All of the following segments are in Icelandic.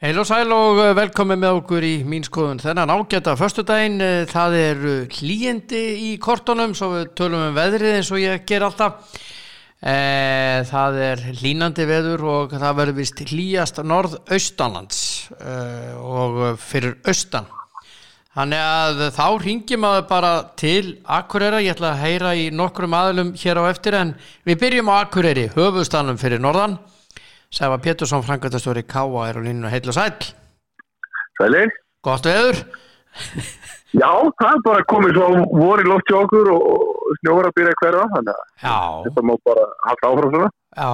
Heil og sæl og eh, velkomin með okkur í mín skoðun þennan ágæta förstudaginn, eh, það er hlýjandi í kortunum svo við tölum um veðrið eins og ég ger alltaf. E, það er hlínandi veður og það verður vist hlýjast norð-austanlands e, og fyrir austan. Þannig að þá ringjum að bara til Akureyra, ég ætla að heyra í nokkrum aðlum hér á eftir en við byrjum á Akureyri, höfustanum fyrir norðan Sæfa Pétursson, frangatastóri Káa er á línu og sæl Sælir. Gott veður. Já, það er bara komið svo voru í hjá okkur og snjóra að byrja hverja þannig að þetta má bara halda áfram svona. Já,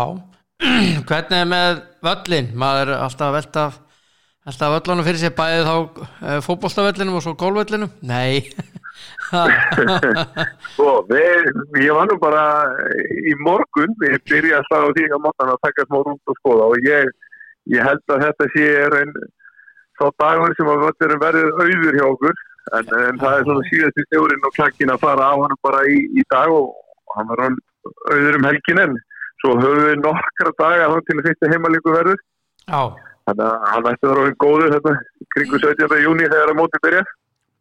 hvernig er með völlin? Maður er alltaf að velta alltaf völlunum fyrir sig bæðið á eh, fótbollstaföllinum og svo gólvöllinu? Nei Svo, við, ég var nú bara í morgun, við byrjaði að slaga á því að mótan að taka smá rúnt og skoða og ég, ég held að þetta sé er einn þá dagur sem að völdurinn verður auður hjá okkur en, en það er svona síðast í stjórn og klakkin að fara á hann bara í, í dag og hann var auður um helgin en svo höfum við nokkra daga þá til að fyrsta heimalíku verður þannig að hann ætti að vera góður þetta kringu 17. júni þegar að móti byrja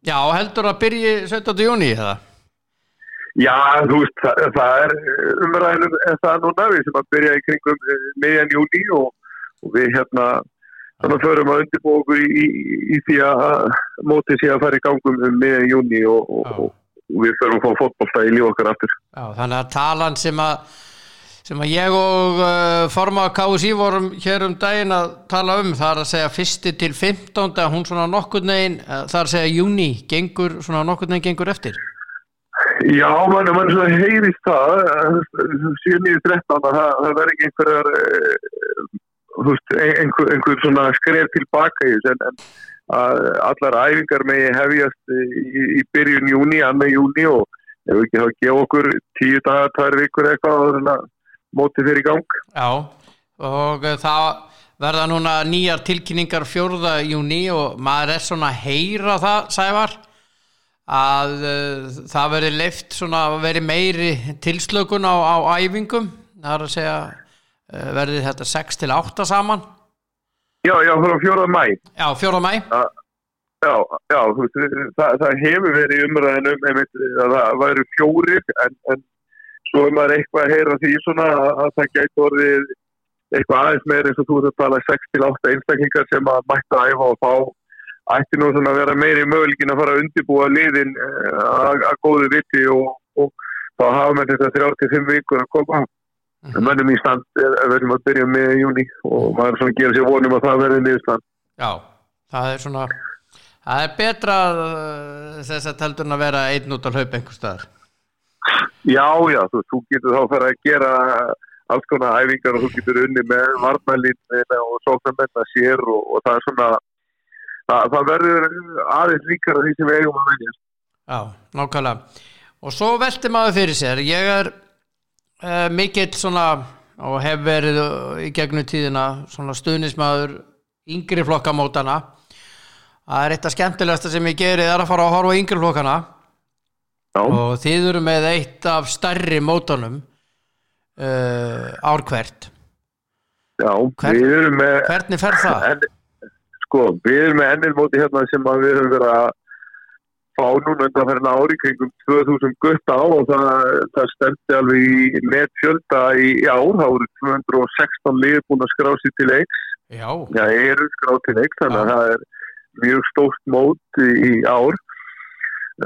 Já, heldur að byrja 17. júni eða? Já, þú veist, það, það er umræðinu en það núna við sem að byrja í kringum eh, meðan júni og, og við hérna þannig að förum að undirbúa okkur í, í, í því að mótið sé að fara í gangum um meðan júni og, og, og við förum að fá fótballstæði í líf okkar aftur. Já, þannig að talan sem að sem að ég og uh, forma KSI vorum hér um daginn að tala um, það er að segja fyrsti til 15. hún svona nokkur neginn, uh, það er að segja júni, gengur svona nokkur neginn gengur eftir? Já, mann, mann svona heyrist það 7.13 það, það verður ekki einhverjar einhver, einhver svona skref tilbaka í þessu en, en allar æfingar með hefjast í, í byrjun júni, annar júni og ef ekki þá gefa okkur tíu dagar, tvær vikur eitthvað og mótið fyrir gang. Já, og það verða núna nýjar tilkynningar fjórða júni og maður er svona að heyra það, Sævar, að uh, það veri leift svona að veri meiri tilslökun á, á æfingum, það er að segja uh, verði þetta 6 til 8 saman. Já, já, frá fjórað mæ. Já, fjórað mæ. Já, já, veist, það, það hefur verið umræðinum að það væri fjóri en, en svo er maður eitthvað að heyra því svona að það gæti orðið eitthvað aðeins meir eins og þú ert að tala 6-8 einstaklingar sem að mætta að æfa og fá ætti nú svona að vera meiri möguleikin að fara að undibúa liðin að góðu viti og, og þá hafa með þetta 35 vikur að koma. Mm. mönnum í stand verðum að byrja með júni og maður svona gera sér vonum að það verði niðurstand Já, það er svona það er betra þess að teldur að vera einn út á hlaup einhver staðar Já, já, þú, þú getur þá að fara að gera alls konar æfingar og þú getur unni með varnalín og sóknarmenn að sér og, og það er svona það, það verður aðeins líkar af því sem við eigum að venja Já, nákvæmlega. Og svo velti maður fyrir sér. Ég er uh, mikill svona og hef verið í gegnum tíðina svona stuðnismæður yngri flokkamótana það er eitt af skemmtilegasta sem ég gerir er að fara að horfa yngri flokkana Já. og þið eru með eitt af starri mótanum uh, árkvert Já, Hvern, við erum með hvernig fer það? En, sko, við erum með ennil móti hérna sem við höfum verið að fá núna undan fyrir ári kringum 2000 gutt á og það, það stemdi alveg í netfjölda í, í ár, það voru 216 lið búin að skrá sér til eiks Já, Já eru skráð til eiks þannig að það er mjög stórt mót í, í ár.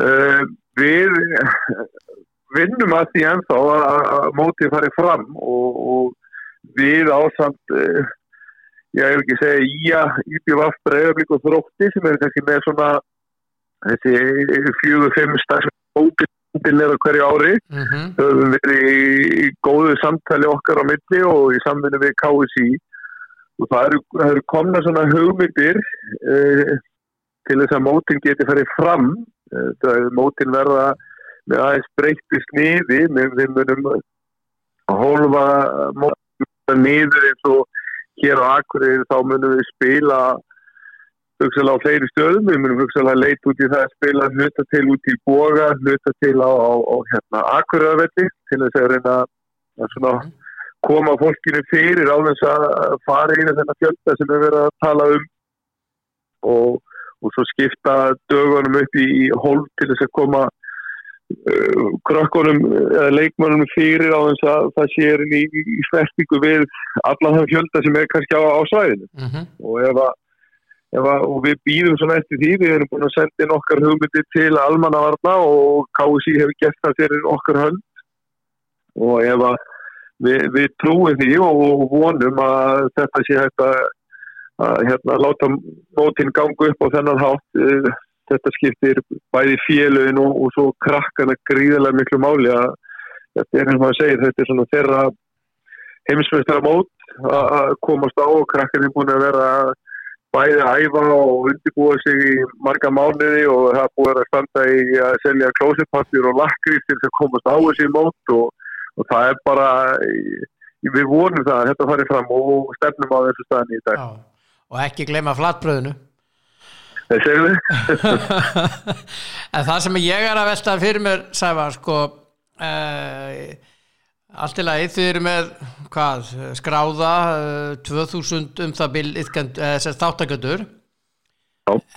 Uh, við vinnum að því ennþá að mótið farið fram og, og við ásamt uh, ég hef ekki segja íja íbjöf breyðablík og þrótti sem er kannski með svona þessi fjögur, fimm stafs óbyrðinlega hverju ári. Mm -hmm. höfum verið í góðu samtali okkar á milli og í samvinni við KSI og það eru, eru komna svona hugmyndir uh, til þess að mótin geti farið fram mótin verða með aðeins breytti sniði með við munum hólfa mótin niður eins og hér á Akureyri þá munum við spila hugsalega á fleiri stöðum, við munum hugsalega leita út í það að spila hluta til út í boga, hluta til á, á, á hérna, Akureyravelli til þess að reyna að svona koma fólkinu fyrir á þess að fara inn í þennan fjölda sem við verðum að tala um. Og, og svo skipta dögunum upp í, í hólf til þess að koma uh, krökkunum eða leikmönum fyrir á þess að það sé er í, í svertingu við allan þann fjölda sem er kannski á, á svæðinu mm -hmm. og ef að og við býðum svona eftir því, við erum búin að senda inn okkar hugmyndi til almannavarna og KSI hefur gert það fyrir okkar hönd og ef að við, við trúum því og vonum að þetta sé hægt að, að hérna, láta mótin gangu upp á þennan hátt eh, þetta skiptir bæði félögin og, og svo krakkana gríðilega miklu máli að þetta er eins og maður segir þetta er svona þeirra heimsveistara mót að komast á og krakkan er búin að vera bæði að æfa og undirbúa sig í marga mánuði og það búin að standa í að selja klósipapjur og lakrið til að komast á þessi mót og og það er bara við vonum það að þetta fari fram og stefnum á þessu staðin í dag Já. Og ekki gleyma flatbröðinu það séu við en það sem ég er að velta fyrir mér Sævar sko uh, allt í lagi þið eru með hvað, skráða uh, 2000 um það bil uh, þáttaköndur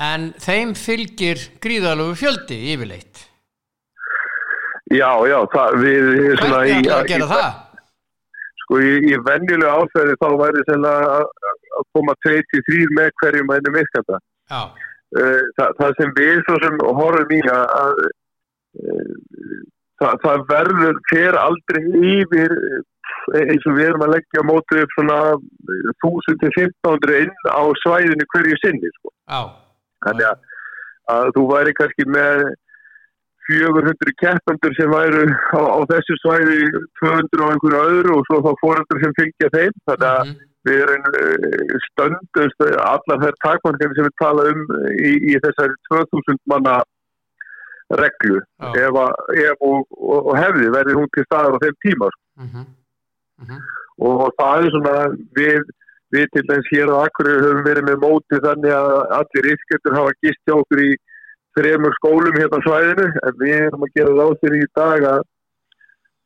en þeim fylgir gríðalögu fjöldi yfirleitt. Já, já, það, við... Svona, Hvernig ætlaðu að gera það? Sko, í, í vennilega áferði þá væri það að koma 23 með hverjum ennum ykkata. Já. Uh, það, sem við svo sem horfum í að uh, það, það verður fyrir aldrei yfir eins og við erum að leggja mótið upp svona 1000-1500 inn á svæðinu hverju sinni, sko. Þannig að, að þú væri kannski með 400 keppandur sem væru á, á þessu svæði 200 á einhverju öðru og svo þá fóröldur sem fylgja þeim þannig að mm -hmm. Við eh, stöndust allar þær takmarkandi sem við tala um í, í þessari 2000 manna reglu oh. ef, að, ef og, og, og hefði verið hún til staðar á þeim tíma mm -hmm. Mm -hmm. og, og það er svona við, við til dæmis hér á Akkurir höfum verið með móti þannig að allir rísketur hafa gist hjá okkur í þremur skólum hérna svæðinu en við erum að gera á sér í dag að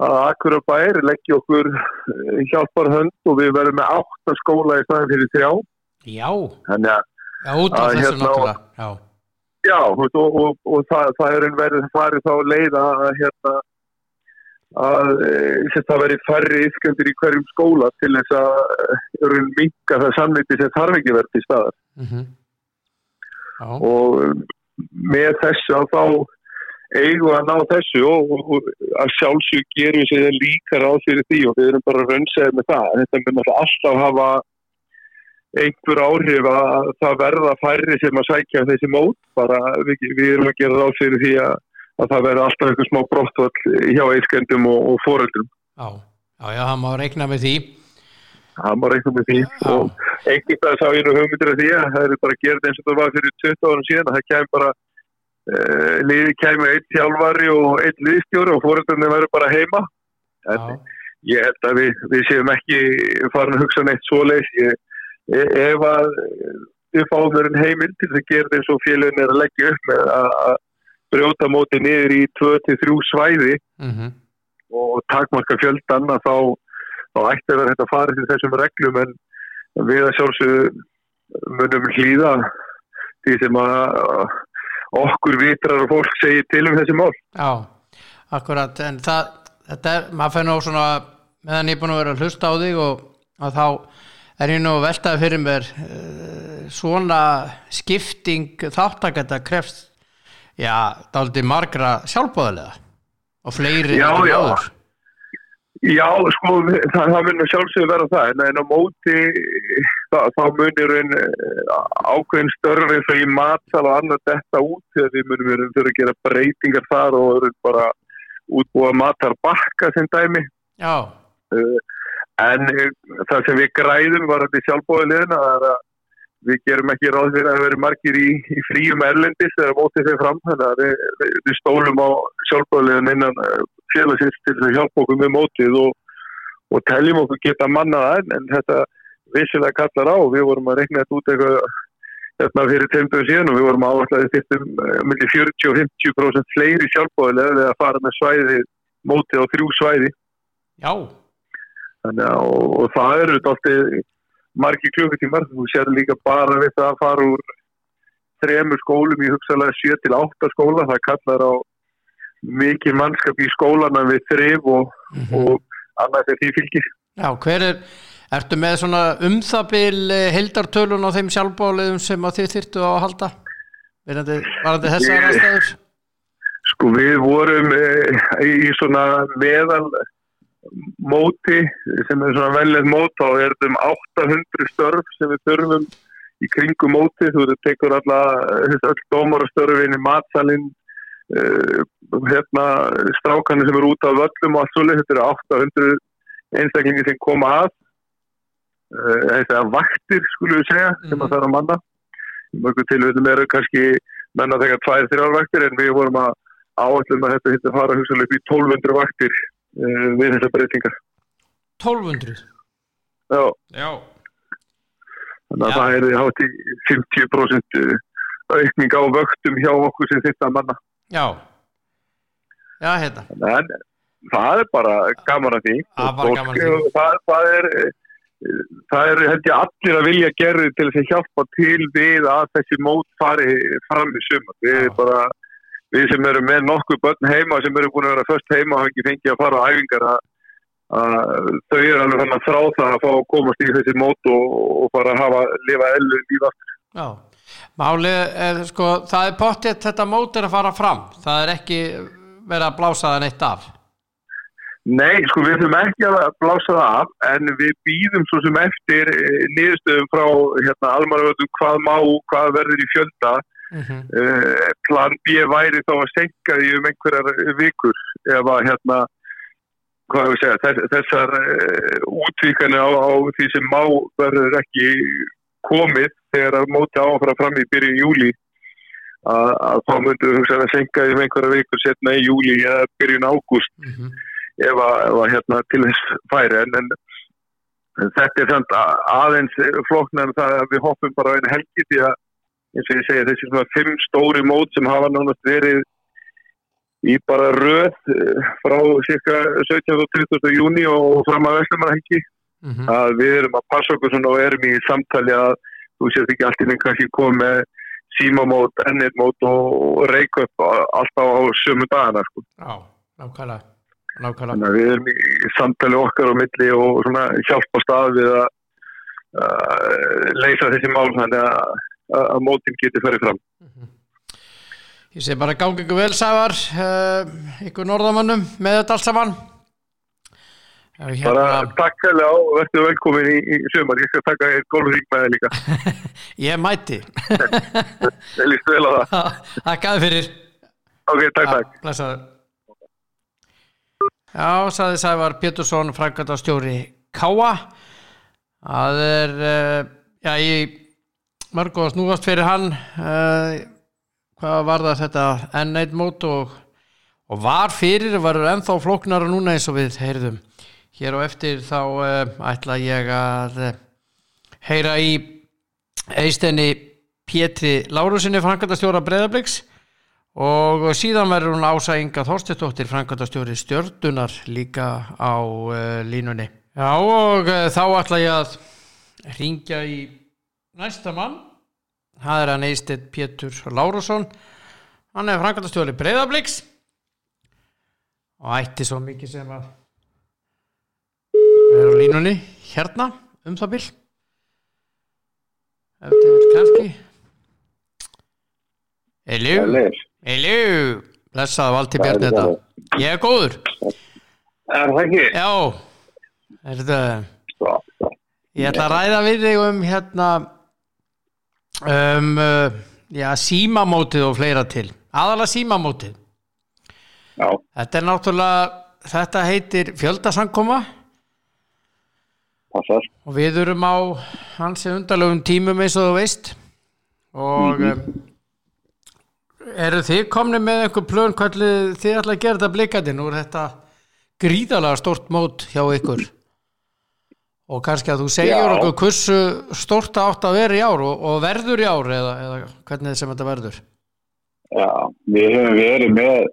að Akkur og Bær leggja okkur eh, hjálpar hönd og við verðum með átta skóla í staðin fyrir þrjá. Já, Þannig að, já út af þessu hérna, náttúrulega Já, já og, og, og það, það er einn verið farið þá leið að hérna að eh, það veri færri yfkjöndir í hverjum skóla til þess að uh, minka það samleiti sem þarf ekki verið í staðar. Mm -hmm. og með þessu að þá eigum að ná þessu og, og, og að sjálfsög gerum við sér líka ráð fyrir því og við erum bara rönnsegð með það. Þetta mun alltaf hafa einhver áhrif að það verða færri sem að sækja þessi mót. Bara við, við erum að gera ráð fyrir því að, að það verða alltaf einhver smá brottvall hjá eiskendum og, og foreldrum. Já, já, já, það má reikna með því það má reikna með því Já. og einhvern veginn sá ég nú hugmyndir af því að það eru bara gerð eins og það var fyrir 20 árum síðan að það kemur bara uh, liði kemur eitt hjálpari og eitt liðstjóri og fóröldunni verður bara heima. Ég held að við, við séum ekki farin að hugsa neitt svo leys e, ef að verið heimil til þess að gera eins og félagin er að leggja upp með að brjóta móti niður í 2-3 svæði mm -hmm. og takmarka fjöldan þá þá ætti að vera þetta að fara til þessum reglum. En við að sjálfsög munum hlýða því sem að okkur vitrar og fólk segir til um þessi mál. Já, akkurat, en það, þetta er, maður fenni á svona, meðan ég er búin að vera að hlusta á þig og að þá er ég nú veltaði fyrir mér uh, svona skipting þáttakæta krefst, já, daldi margra sjálfbóðilega og fleiri já, já. áður. Já, sko, það, það munir sjálfsögur vera það, en, á móti það, þá munir einn eh, ákveðin eins og í matsal og annað þetta út þegar við munum verið fyrir að gera breytingar þar og verið bara útbúa matar bakka sem dæmi. Já. Uh, en uh, það sem við græðum var þetta sjálfbóðilegna að við gerum ekki ráð fyrir að vera margir í, í fríum erlendis þegar mótið þeir fram, þannig að við, við, við stólum á sjálfbóðilegna innan félagsins til að hjálpa okkur með mótið og, og teljum okkur geta mannaða en, en þetta vissilega kallar á. Við vorum að regna þetta út eitthvað hérna fyrir tegndum síðan og við vorum áherslega þetta með 40-50% fleiri sjálfbóðilega eða að fara með svæði mótið á þrjú svæði. Já. Þannig að og, og það eru alltaf margi klukkutímar þú sér líka bara við það að fara úr þremur skólum í hugsalega 7-8 skóla, það kallar á mikið mannskap í skólana við þrif og, mm -hmm. og annað þegar því fylgir. Já, hver er, ertu með svona umþabil heldartölun á þeim sjálfbáliðum sem að þið þyrtu á að halda? Verðandi, varandi þessar aðstæður? Sko við vorum e, í svona meðal móti sem er svona velið mót á er um 800 störf sem við þurfum í kringum móti þú tekur alla öll dómarastörfin í matsalinn uh, hérna strákanir sem eru út af völlum og allt svolítið, þetta eru 800 einstaklingi sem koma að uh, þetta er vaktir skulum við segja, sem að það er að manna. Mörgum tilvægum eru kannski menna þegar 2-3 vaktir en við vorum að áallum að þetta hittir fara hugsalega upp í 1200 vaktir uh, við þessar breytingar 1200? Já. Já. Þannig að Já. það er hátt í 50% aukning á vöktum hjá okkur sem þetta manna. Já. Já, hérna. En það er bara gaman að því. Það er því. það, er það er held ég allir að vilja gerði til þess að hjálpa til við að þessi mót fari fram í suma við Já. bara við sem eru með nokkuð börn heima sem eru búin að vera först heima og hafa ekki fengið að fara á æfingar að, að þau eru alveg þannig að þrá það að fá að komast í þessi mót og, og bara hafa lifa ellu lífa Já, málið er sko það er pottið þetta mót er að fara fram. Það er ekki verið að blása það neitt af. Nei, sko við þurfum ekki að blása það af en við býðum svo sem eftir eh, niðurstöðum frá hérna, almaröðum hvað má, hvað verður í fjölda Uh -huh. uh, plan B væri þá að senka því um einhverjar vikur ef að hérna segja, þess, þessar uh, útvíkanu á, á því sem má verður ekki komið þegar að móti áfra fram í byrju júli að, að þá myndur við hugsa að senka því um einhverjar vikur setna í júli eða byrjun ágúst uh -huh. að, ef að hérna til þess færi en, en, en þetta er samt aðeins floknar það að við hoppum bara á einu helgi því að eins og ég segja þessi svona fimm stóri mót sem hafa nánast verið í bara röð eh, frá cirka 17. og 30. júni og fram að Vestlumarhengi mm -hmm. að við erum að passa okkur svona og erum í samtali að þú sést ekki alltaf einhvern kannski komið símamót, ennirmót og reikup alltaf á sömu dagana sko. Já, nákvæmlega að við erum í samtali okkar á milli og svona hjálpa stað við að uh, leysa þessi mál þannig að að mótin getur farið fram. Ég segi bara gangi ykkur vel Sævar uh, ykkur norðamannum með þetta allt saman. Hérna... bara takk á og verður velkomin í, í sömur, ég skal taka eitt golfrík með það líka. Ég mæti. Ég líst vel á það. Takk aðeins fyrir. Ok, takk, takk. Blessaður. Já, saði Sævar Pétursson frangatastjóri Káa Það er uh, já, ég mörg og snúast fyrir hann. Uh, hvað var það þetta? N1 mót og, og var fyrir, var ennþá flóknara núna eins og við heyrðum. Hér og eftir þá uh, ætla ég að uh, heyra í eistenni Pétri Lárusinni frangatastjóra Breðabliks og síðan verður hún ása Inga Þorstettóttir frangatastjóri Stjördunar líka á línunni. Já og þá ætla ég að ringja í næsta mann. Það er hann Eistedd Pétur Lárusson. Hann er frangatastjóli Breiðabliks. Og ætti svo mikið sem að er á línunni hérna um það bil. Ef þetta er kannski Eilu Eilu Blessaðu Valdi Björn þetta. Ég er góður. Er það ekki? Já. Er þetta Ég ætla að ræða við þig um hérna um, uh, já, símamótið og fleira til aðalega símamótið já. þetta er náttúrulega þetta heitir fjöldasankoma Passar. og við erum á hansi undarlegum tímum eins og þú veist og mm -hmm. eru þið komni með einhver plön hvað þið ætla að gera þetta blikandi nú er þetta gríðalega stort mót hjá ykkur og kannski að þú segjur okkur hversu stort átt að vera í ár og, og verður í ár eða, eða hvernig sem þetta verður Já, við hefum verið með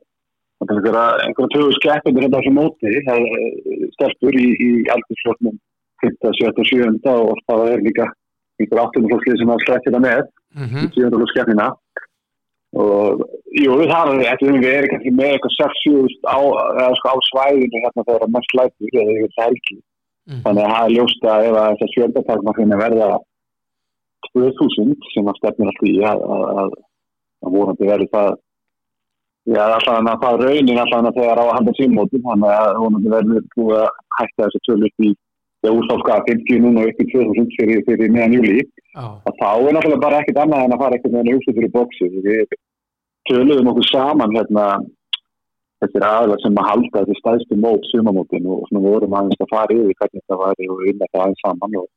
einhverja tögur skeppinir þetta sem móti stelpur í, í aldursfloknum 5. 7. 7. og það er líka einhver áttunarflokklið sem hafa sleppið það með mm í -hmm. tíðandalega skemmina og jú, það er þetta við erum kannski með eitthvað 6-7 á, sko á svæðinu hérna þegar mest lætur eða yfir það Mhm. þannig að það er ljóst að ef þessar fjöldatakmarkinu verða 2000 sem að stefnir alltaf í að, að, að, að vonandi verður það já, allan að það raunin allan að þegar á að handa símótum þannig að vonandi verður búið að hætta þess að tölu upp í já, úrstálska 50 núna upp í 2000 fyrir, fyrir meðan júli Já, að þá er náttúrulega bara ekkert annað en að fara ekkert með henni húsið fyrir bóksi við töluðum okkur saman hérna þessir aðlar sem að halda þessi stæðstu mót sumamótin og svona vorum aðeins að fara yfir hvernig þetta var og vinna það aðeins saman og,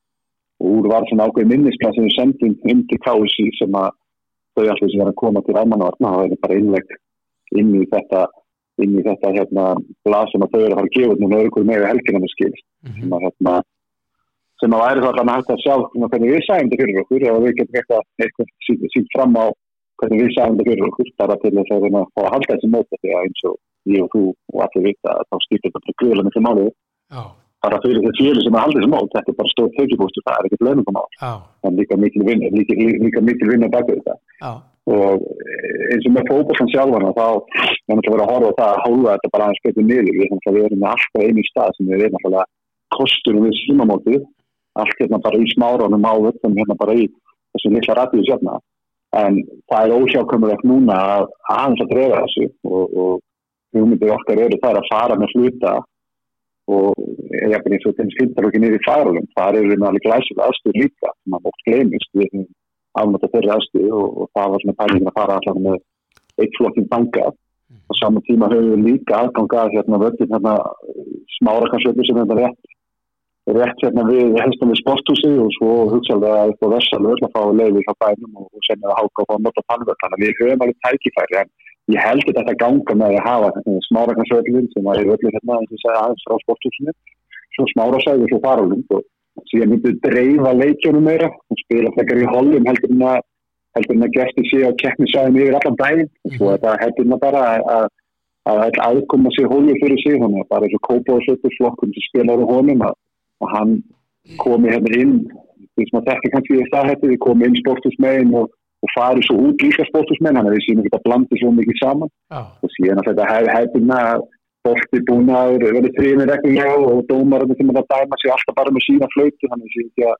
og úr var svona ákveð minnisblad sem við sendum inn til KSI sem að þau alltaf sem var að koma til almannavarna það er bara innlegg inn í þetta inn í þetta hérna blad sem að þau eru að fara að gefa út núna auðvitað með helgina með skil mhm, sem að hérna sem að væri allan að hægt að sjá hvernig við sæðum þetta fyrir okkur og við getum eitthvað, sínt, fram á hvernig við sæðum þetta fyrir okkur bara til þess að að halda þessi móta því að eins og ég og þú og allir vita að þá skiptir þetta bara gríðilega miklu máli. Bara fyrir þessi fjölu sem að halda þessi mót þetta er bara stór tekjubústur, það er ekkert launungum á en líka mikil vinna líka, líka, mikil vinna baka þetta. Já, og eh, eins og með fókballan sjálfan þá er náttúrulega verið að horfa á það að hálfa þetta bara aðeins betur niður. Við erum alltaf einu stað sem við erum náttúrulega kosturum við símamótið allt hérna bara í smáránum á völdum hérna bara í þessum litla rættiðu sérna en það er ósjákömmulegt núna að aðeins að drefa þessu og, og hugmyndir okkar eru þar að fara með hluta og ég er eins og þeim skildar okkur niður í færunum það eru náttúrulega glæsilega aðstöð líka að bótt gleymist. Við höfum afnætt þeirri aðstöð og, og það var svona pælingin að fara allavega með eitt flokkin banga á saman tíma höfum við líka aðgangað hérna völdin hérna smárakansvöldu sem þetta rétt rétt hérna við helstum við sporthúsi og svo hugsaðlega upp á versalur að fá leiði frá bænum og, og senja að háka og fá að nota pannvöld þannig að við höfum alveg tækifæri en ég held að þetta ganga með að hafa smárakansvöldin sem að er öllu hérna eins og segja aðeins frá sporthúsinu. Svo smárasæði og svo faralund og síðan myndið dreifa leikjónum meira og spila þekkar í hollum heldur en að heldur en að gæsti sig á keppnisæðin yfir allan daginn. Og svo þetta heldur en að bara að all aðkoma sér hólu fyrir sig þannig að bara eins og kópa og söttur flokkum sem spilar á honum að hann komi hérna inn. Því sem að þetta kannski er staðhætti við komi inn sportusmegin og, og fari svo út líka sportusmegin þannig að við séum ekki að blandi svo mikið saman. Já, og síðan að þetta hef, hefðina bolti búnaður verið þrýmið reglulega og dómarinn sem er að dæma sig alltaf bara með sína flöyti þannig að sé ekki að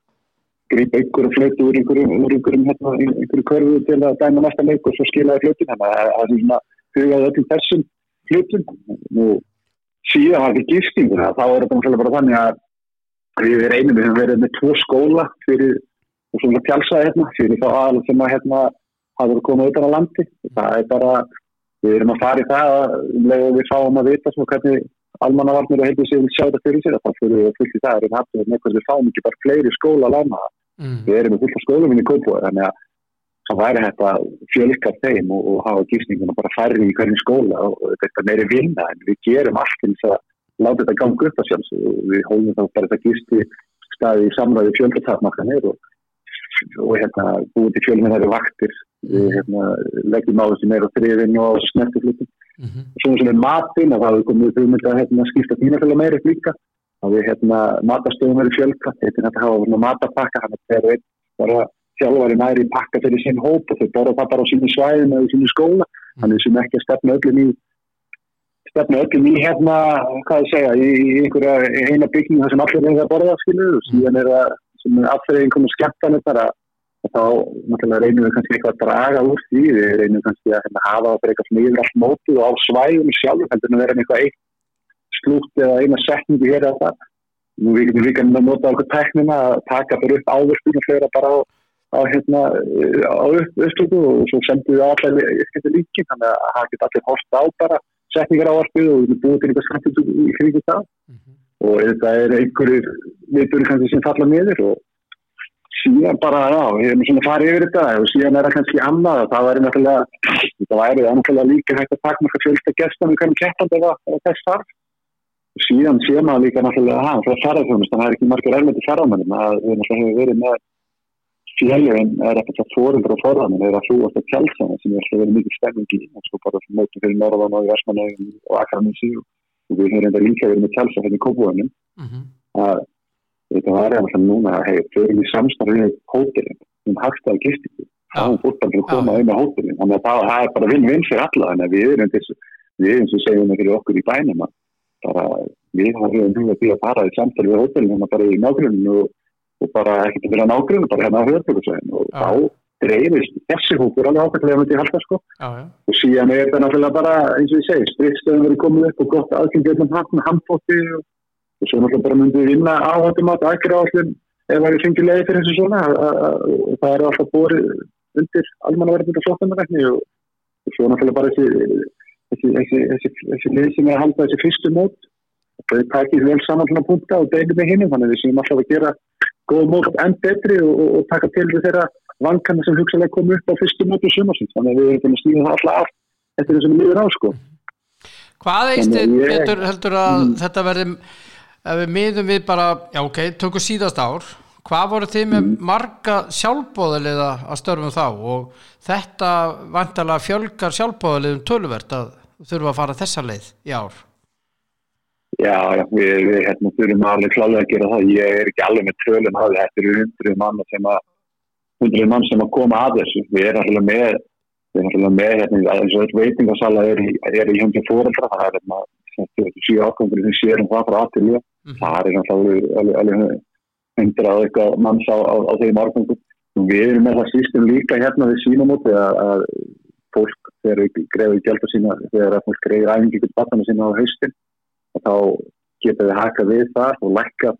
grípa einhverju flöyti úr einhverjum, úr einhverjum, hérna, einhverju körfu til að dæma næsta leik og svo skilaði flöyti þannig að það er svona hugaði öllum þessum hlutum. Nú síðan var ekki gistingur þá er þetta bara þannig að við reynum við og svona tjálsaði hérna fyrir þá aðal sem að hérna hafa verið komað utan á landi. Það er bara við erum að fara í það um og við fáum að vita svona hvernig almannavarnir og heilbúið vil sjá þetta fyrir sér þá fyrir við fullt í það erum hægt með eitthvað við fáum ekki bara fleiri skóla að lána. Mm, við erum með fullt af skólum inn í kópúið þannig að það væri þetta fjölka þeim og, og hafa gísninguna bara færri í hvernig skóla og, og þetta meiri vinna en við gerum allt þess að láta þetta ganga upp að sjálfs og við hóðum þá bara þetta gísti staði í samræði fjöldatakmarkanir og, og hérna búið til fjölminnari vaktir. Við hérna leggjum á þessi meira þriðin og snertiflutum mhm, og svona sem er matinn að það hefur komið hugmynd að hérna, skipta þínafélag meira upp líka. Að við hérna matastöðum verið fjölka þetta er þetta að hafa matapakka þannig að það er bara þjálfari næri pakka fyrir sín hóp og þau borða það bara á sínu svæðin eða sínu skóla. Þannig sem ekki að stefna öllum í stefna öllum í hérna hvað ég segja, í, í einhverja eina byggning þar sem allir sem er afturreyðin komið skemmtanir bara og þá náttúrulega reynum við kannski eitthvað að draga úr því, við reynum kannski að hérna, hafa fyrir eitthvað smiður allt mótið og á svæðum sjálf, heldur en að vera eitthvað eitt slútt eða eina setningu hér eða það. Nú við getum líka að nota okkur teknina að taka fyrir upp áverfinu fyrir bara á, á hérna á upp, uppslutu og svo sendum við allir eitthvað líkin, þannig að það geta allir horta á bara setningar áverfinu og við búið til eitthvað skemmtilegt í kringu það. Mhm, og þetta er einhverjir viðbúri kannski sem falla niður og síðan bara, já, við erum svona farið yfir þetta og síðan er það kannski annað það væri náttúrulega, þetta væri náttúrulega líka hægt að takmarka fjölda gestan við kannum keppandi eða þess þarf. Og síðan sé maður líka náttúrulega ha, það er ferðarþjónust, þannig að það er ekki margir erlendi ferðarmennum að við náttúrulega hefur verið með félagin er ekkert að fórundur og forðanum er að hrúast að kjálsana sem er verið mikið spenningi og svo bara mótum fyrir Norðan og Vestmannaugum og Akarnasi og við höfum þetta líka verið með kjálsa hérna í Kópúanum mhm, að þetta var eða alltaf núna að hefur fyrir í samstarfið hótelin um hagstæði gistingu. Þá er fólkvallir að koma á hótelin. Þannig að það, það er bara vinn-vinn fyrir alla. Þannig að við erum þess við erum sem segjum fyrir okkur í bænum að bara við höfum við að byrja að fara í samtali við hótelin hérna bara í nágruninu og, og bara ekkert að vera nágruninu bara hérna á höfðbökusvæðin og þá dreifist þessi hókur alveg ákveðlega myndi halda sko. Já, já, og síðan er þetta náttúrulega bara eins og ég segi, strittstöðum verið komið upp og gott aðgengi um hann, handbótti og, og svo náttúrulega bara myndið vinna áhættum að aðgjara áslun ef það er fengið leiði fyrir þessu svona og það er alltaf borið undir almannaverðingar flottanarrekni og, og svo náttúrulega bara þessi þessi, þessi, þessi, þessi lið sem er að halda þessi fyrstu mót. Þau takir vel saman svona punta og deilum með hinnum þannig að við séum alltaf að gera góð mót enn betri og, og, taka til þeirra vankana sem hugsalega komu upp á fyrstu mótu sumarsins. Þannig að við erum búin að stíða það alltaf af eftir þessum líður á sko. Hvað eist Þannig þið að ég- betur heldur að þetta verði ef við miðum við bara, já ok, tökum síðast ár. Hvað voru þið með marga sjálfbóðaliða að störfum þá? Og þetta vantalega fjölgar sjálfbóðaliðum töluvert að þurfa að fara þessa leið í ár? Já, já, við, við hérna þurfum alveg klálega að gera það. Ég er ekki alveg með tölum að þetta eru hundruð mann sem að hundruð mann sem að koma að þessu. Við erum alltaf með við erum alltaf með hérna eins og þetta veitingasala er í, í hundruð fóreldra það er hérna þetta síu ákvæmdur sem sér um það frá aðtilja. Það er alltaf alveg, alveg hundrað eitthvað manns á, á, á þeim ákvæmdur. Við erum með það sístum líka hérna við sínumóti að, að fólk þegar við greiðum gælda sína þegar fólk greiðir æfingi til batana sína á haustin og þá geta við haka við þar og lækka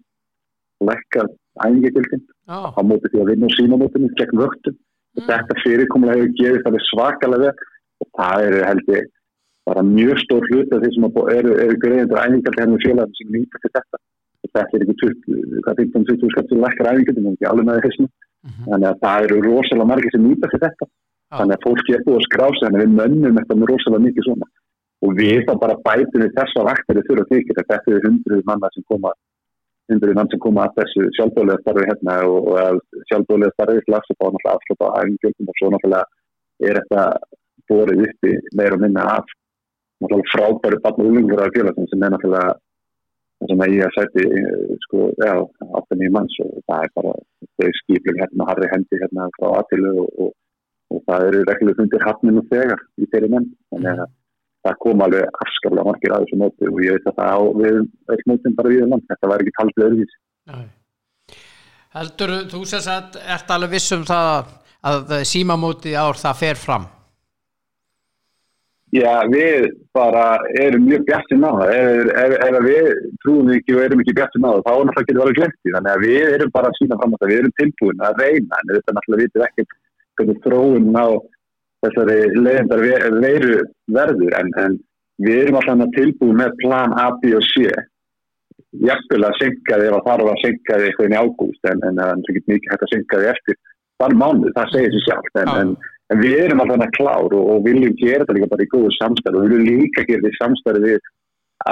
lækka æfingagjöldin. Já, á móti því að vinna á símamótinu gegn vöktum. Og þetta fyrirkomlega hefur gefið það svakalega vel. Og það eru held ég bara mjög stór hlut af því sem eru, eru greiðendur æfingaldi hérna félagum sem nýta til þetta. Og þetta er ekki 20, hvað 15-20 skatt til lækkar æfingaldi, ekki alveg með þessum þannig að það eru rosalega margir sem nýta til þetta. Þannig að fólk er búið að skrása þannig að við mönnum þetta með rosalega mikið svona. Og við þá bara bætum við þessa vaktir þurfa þykir að þetta. Er hundruð manna sem koma hundruð mann sem koma að þessu sjálfbóðlega starfi hérna og, og sjálfbóðlega starfi afslupa og náttúrulega afslupa að æfingjöldum og svo náttúrulega er þetta borið uppi meira og minna af náttúrulega frábæru barn og úlingur af félagsum sem er náttúrulega það sem að ég að sæti sko, já, 8-9 manns og það er bara þau skipling hérna, harri hendi hérna frá aðtilu og, og, og það eru reglulega undir hafninu þegar í þeirri menn. Þannig að það kom alveg afskaplega margir að þessu móti og ég veit að það á við öll mótin bara við land, þetta var ekki taldið öðruvís Nei. Heldur þú sem sagt ert alveg viss um það að símamóti ár það fer fram? Já, við bara erum mjög bjartinn á það. Ef, ef, ef við trúum ekki og erum ekki bjartinn á það þá er náttúrulega getur alveg glemt í. Þannig að við erum bara að sína fram á það, við erum tilbúin að reyna en þetta náttúrulega vitum við ekkert hvernig þróun á þessari leiðindar veiru verður en, en við erum alltaf tilbúin með plan A, B og C. Jafnvel að synka ef það þarf að synka því eitthvað inn í ágúst en, það er ekki mikið hægt að synka því eftir þann mánuð, það segir sér sjálf en, en, en við erum alltaf klár og, og viljum gera þetta líka bara í góðu samstæðu og við viljum líka gera þetta í samstæðu við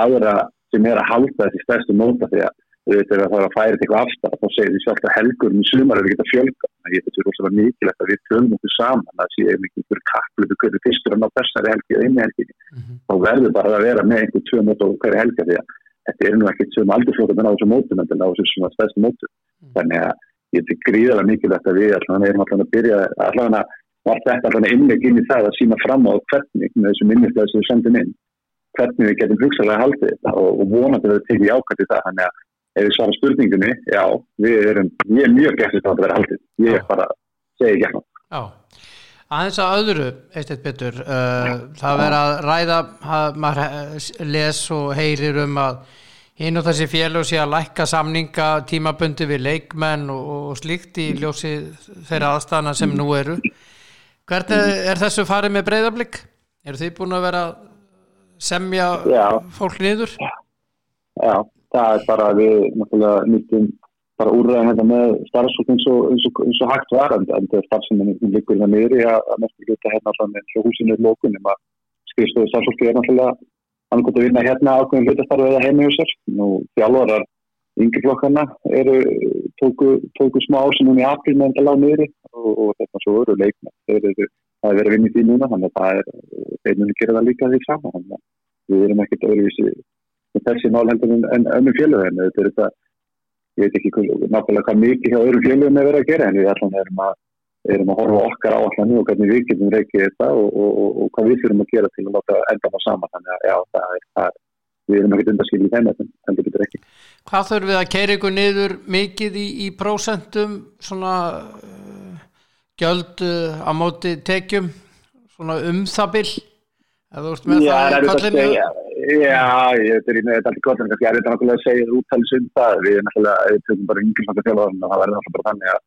aðra sem er að halda þessi stærstu móta því að veitum að það er að færa eitthvað afstæð þá segir því sjálf að helgurum í sumar er við geta fjölga það getur þetta rosalega mikilvægt að við tölum okkur saman það sé mikið einhver kapplu við hverju fyrstur að ná þessari helgi eða inni helgi mm -hmm. þá verður bara að vera með einhver tvö móta og hverju helga því að þetta er nú ekkert sem aldurflókum en á þessu mótum en á þessu stærstu mótum mm. þannig að ég er gríðarlega mikilvægt að við allavega erum allavega að ef við svara spurningunni, já, við erum ég er mjög gætið að vera haldið. Ég er bara, segi ekki Já, aðeins að öðru eitt betur, uh, það verður að ræða, að maður les og heyrir um að hinn og þessi félög sé að lækka samninga tímabundi við leikmenn og, og slíkt í ljósi þeirra aðstæðana sem nú eru. Hvernig er þessu farið með breyðarblik? Eru þið búin að vera semja Já. fólk niður? Já, það er bara við náttúrulega nýttum bara úrræðin þetta með starfsfólk eins og, eins og, eins og hægt var en, það er starfsefnin líkur það niður í að, að næstu hluta hérna allan eins og húsinu er lókunum að skrifstofu starfsfólki er náttúrulega angótt að vinna hérna ákveðin hlutastarfi eða heimi hjá sér. Nú þjálfarar yngri flokkana eru tóku, tóku smá ásynum í april með þetta lág niður og, og þetta svo eru leikna. Það er verið að vinna í því núna þannig að það er þeir muni gera það líka því saman að við erum ekkert öðruvísi þessi mál heldur en, önnum félögum þetta er þetta, ég veit ekki nákvæmlega hvað mikið hjá öðrum félögum er verið að gera en við allan erum að erum að horfa okkar á allan og hvernig við getum reykið þetta og, og, og, og hvað við þurfum að gera til að láta enda á saman. Þannig að já, það er, það er við erum ekkert undarskil í þeim en það getur ekki. Hvað þurfum við að keira ykkur niður mikið í, í prósentum svona uh, gjöld uh, á móti tekjum svona um það bil? Eða þú veist með Já, það er þetta að segja Já, ég er þetta allir gott en kannski er þetta náttúrulega að segja úttælis um við erum náttúrulega, við tökum bara svona þjálfum og það verður náttúrulega bara þannig að,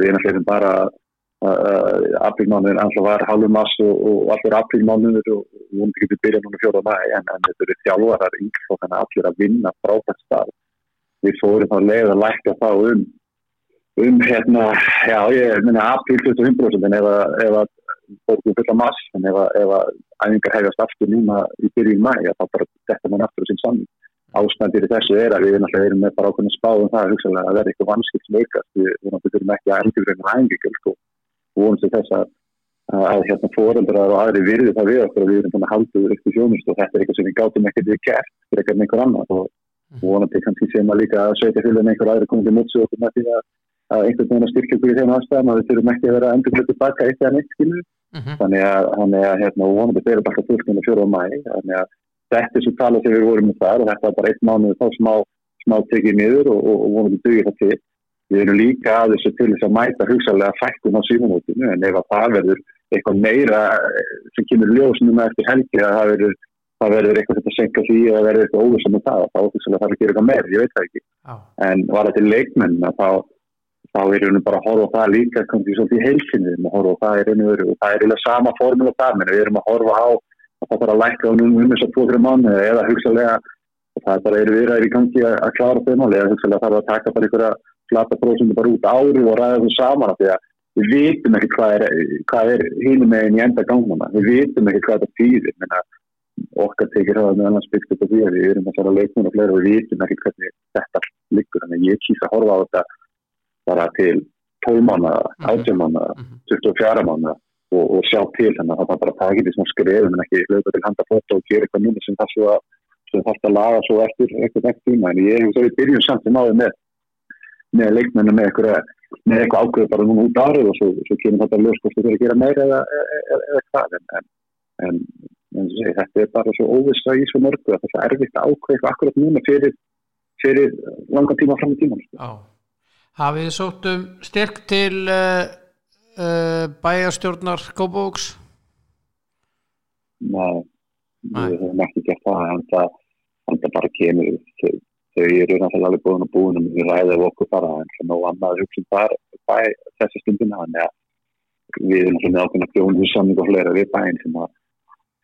við erum bara aprílmánuður, alltaf var halvum mass og, og allur aprílmánuður og við vonum ekki að byrja núna fjóða mæ en, þetta eru þjálfarar yngri og þannig að allir að vinna frábært stað við fórum þá leið að lækka þá um um hérna, já ég minna apríl 25% en ef að, fórum fulla mass en ef að, æfingar hefjast aftur núna í byrjun mæ þá bara þetta mann aftur á sín saman ástændir í þessu er að við náttúrulega erum með bara ákveðin spáðum það hugsalega að verða eitthvað vanskilt leikast við, við náttúrulega þurfum ekki að endur reyna hængikjöld sko. og vonum til þess að, að, að hérna fóreldrar og aðri virði það við okkur og við erum búin að halda úr eitthvað sjónust og þetta er eitthvað sem við gátum ekkert við gert fyrir einhver annar. Og vonandi kannski sem að líka að sveita fyrir einhver aðri komið til mótsu okkur með því að, að einhvern veginn að styrkja okkur í þeim aðstæðum að við þurfum ekki að vera endur hlutu baka eitt eða neitt skilur Mhm. þannig að, þannig að hérna, og vonandi fyrir fjóra á mæ þannig að þetta er svo talað þegar við vorum með það og þetta er bara einn mánuð þá smá, smá tekið niður og, og, og vonandi dugir það til við erum líka að þessu til þess að mæta hugsalega fækkun á símanótinu en ef að það verður eitthvað meira eh, sem kemur ljós núna eftir helgi að það verður, það verður eitthvað þetta senka því eða verður eitthvað óvissan með það þá hugsalega þarf að gera eitthvað meir, ég veit það ekki Já. en var þetta leikmenn þá þá er rauninu bara að horfa á það líka kannski svolítið í heilsinni, við erum að horfa á það í rauninu og það er eiginlega sama formula það, menn við erum að horfa á að það þarf að lækka á núna um þess að 2-3 mánu eða hugsalega og það er bara eru viðræðir í gangi að að klára þau máli eða hugsalega þarf að taka bara einhverja flata prósundu bara út ári og ræða þau saman því að við vitum ekki hvað er, er hínum meginn í enda ganguna, við vitum ekki hvað þetta menna okkar tekir það með annars byggt upp á því að við erum að fara leikmun og fleira og við vitum ekki hvernig þetta liggur, þannig að ég kýsa að horfa á þetta bara til 12 mánuða, 18 mánuða, 24 mánuða og, og sjá til þannig að það bara takir því svona skrefum en ekki hlaupa til handa fótta og gera eitthvað núna sem það svo að sem þarf að laga svo eftir eitthvað ekki tíma. En ég hef svo í byrjun samt sem áður með með leikmennu með eitthvað með eitthvað ákveð bara núna út árið og svo, svo kemur þetta ljós hvort þú fyrir að gera meira eða, eða, hvað. En, en, en, segi, þetta er bara svo óvissa í svo mörgu að það er erfitt að ákveða akkurat núna fyrir, fyrir langa tíma fram í tíman Já. Hafið þið sótt um styrk til uh, uh, bæjarstjórnar Góbóks? Nei, Nei. við höfum ekki gert það en það, en það bara kemur þau, þau eru náttúrulega alveg búin og búin og við ræðum okkur bara en það er nóg annað að hugsa um það bæ þessi stundina þannig að við erum svona með ákveðna fjónu samning og fleira við bæinn sem að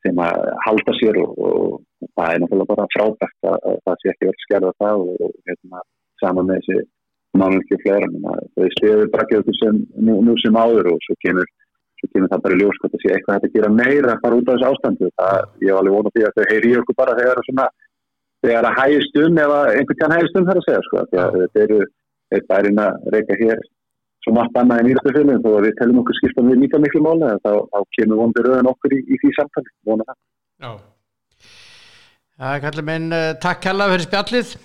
sem að halda sér og, og það er náttúrulega bara frábært að, að það sé ekki verið skerða það og, og hérna, saman með þessi menn að þau stiður bara ekki okkur sem nú, nú sem áður og svo kemur svo kemur það bara í ljós hvort það sé eitthvað hægt að gera meira að fara út af þessu ástandu það, ég var alveg vonað því að þau heyri okkur bara þegar svona, þegar að hægist um eða einhvern kann hægist um þar að segja sko, þetta eru eitt bærin að reyka hér svo margt annað en írættafélagin þó að við telum okkur skiptan við líka miklu máli þá, þá kemur vonandi rauðan okkur í, í því samtali vonað það. Já. Það er kallið minn uh, takk hella fyrir spjallið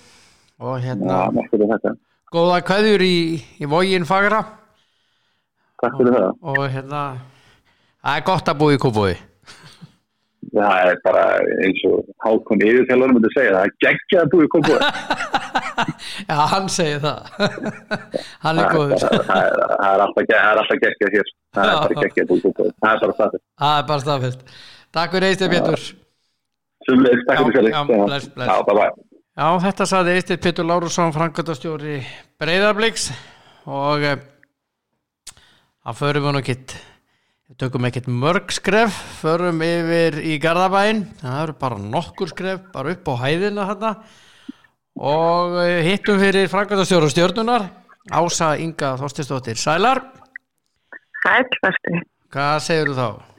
og hérna þetta. Góða kveðjur í, í vógin fagra. Takk fyrir það. og hérna það er gott að búa í kúbúi. Það er bara eins og Hákon yfirþjálfur myndi segja það geggjað að búið komið Já, hann segir það. Hann er góður. það er alltaf ge- það alltaf geggjað hér. Það er bara geggjað að búið komið það er bara það það er bara staðfest. Takk fyrir Eistir Pétur. Sumleis, takk fyrir bless. Já, bye bye Já, þetta saði Eistir Pétur Lárusson Frankværtastjóri Breiðabliks og eh, það förum við nú ekkit við tökum ekkit mörg skref förum yfir í Garðabæin það eru bara nokkur skref bara upp á hæðina þarna og eh, hittum fyrir Frankværtastjóra stjórnunar Ása Inga Þorstistóttir Sælar, Sæl, verður. hvað segir þú þá?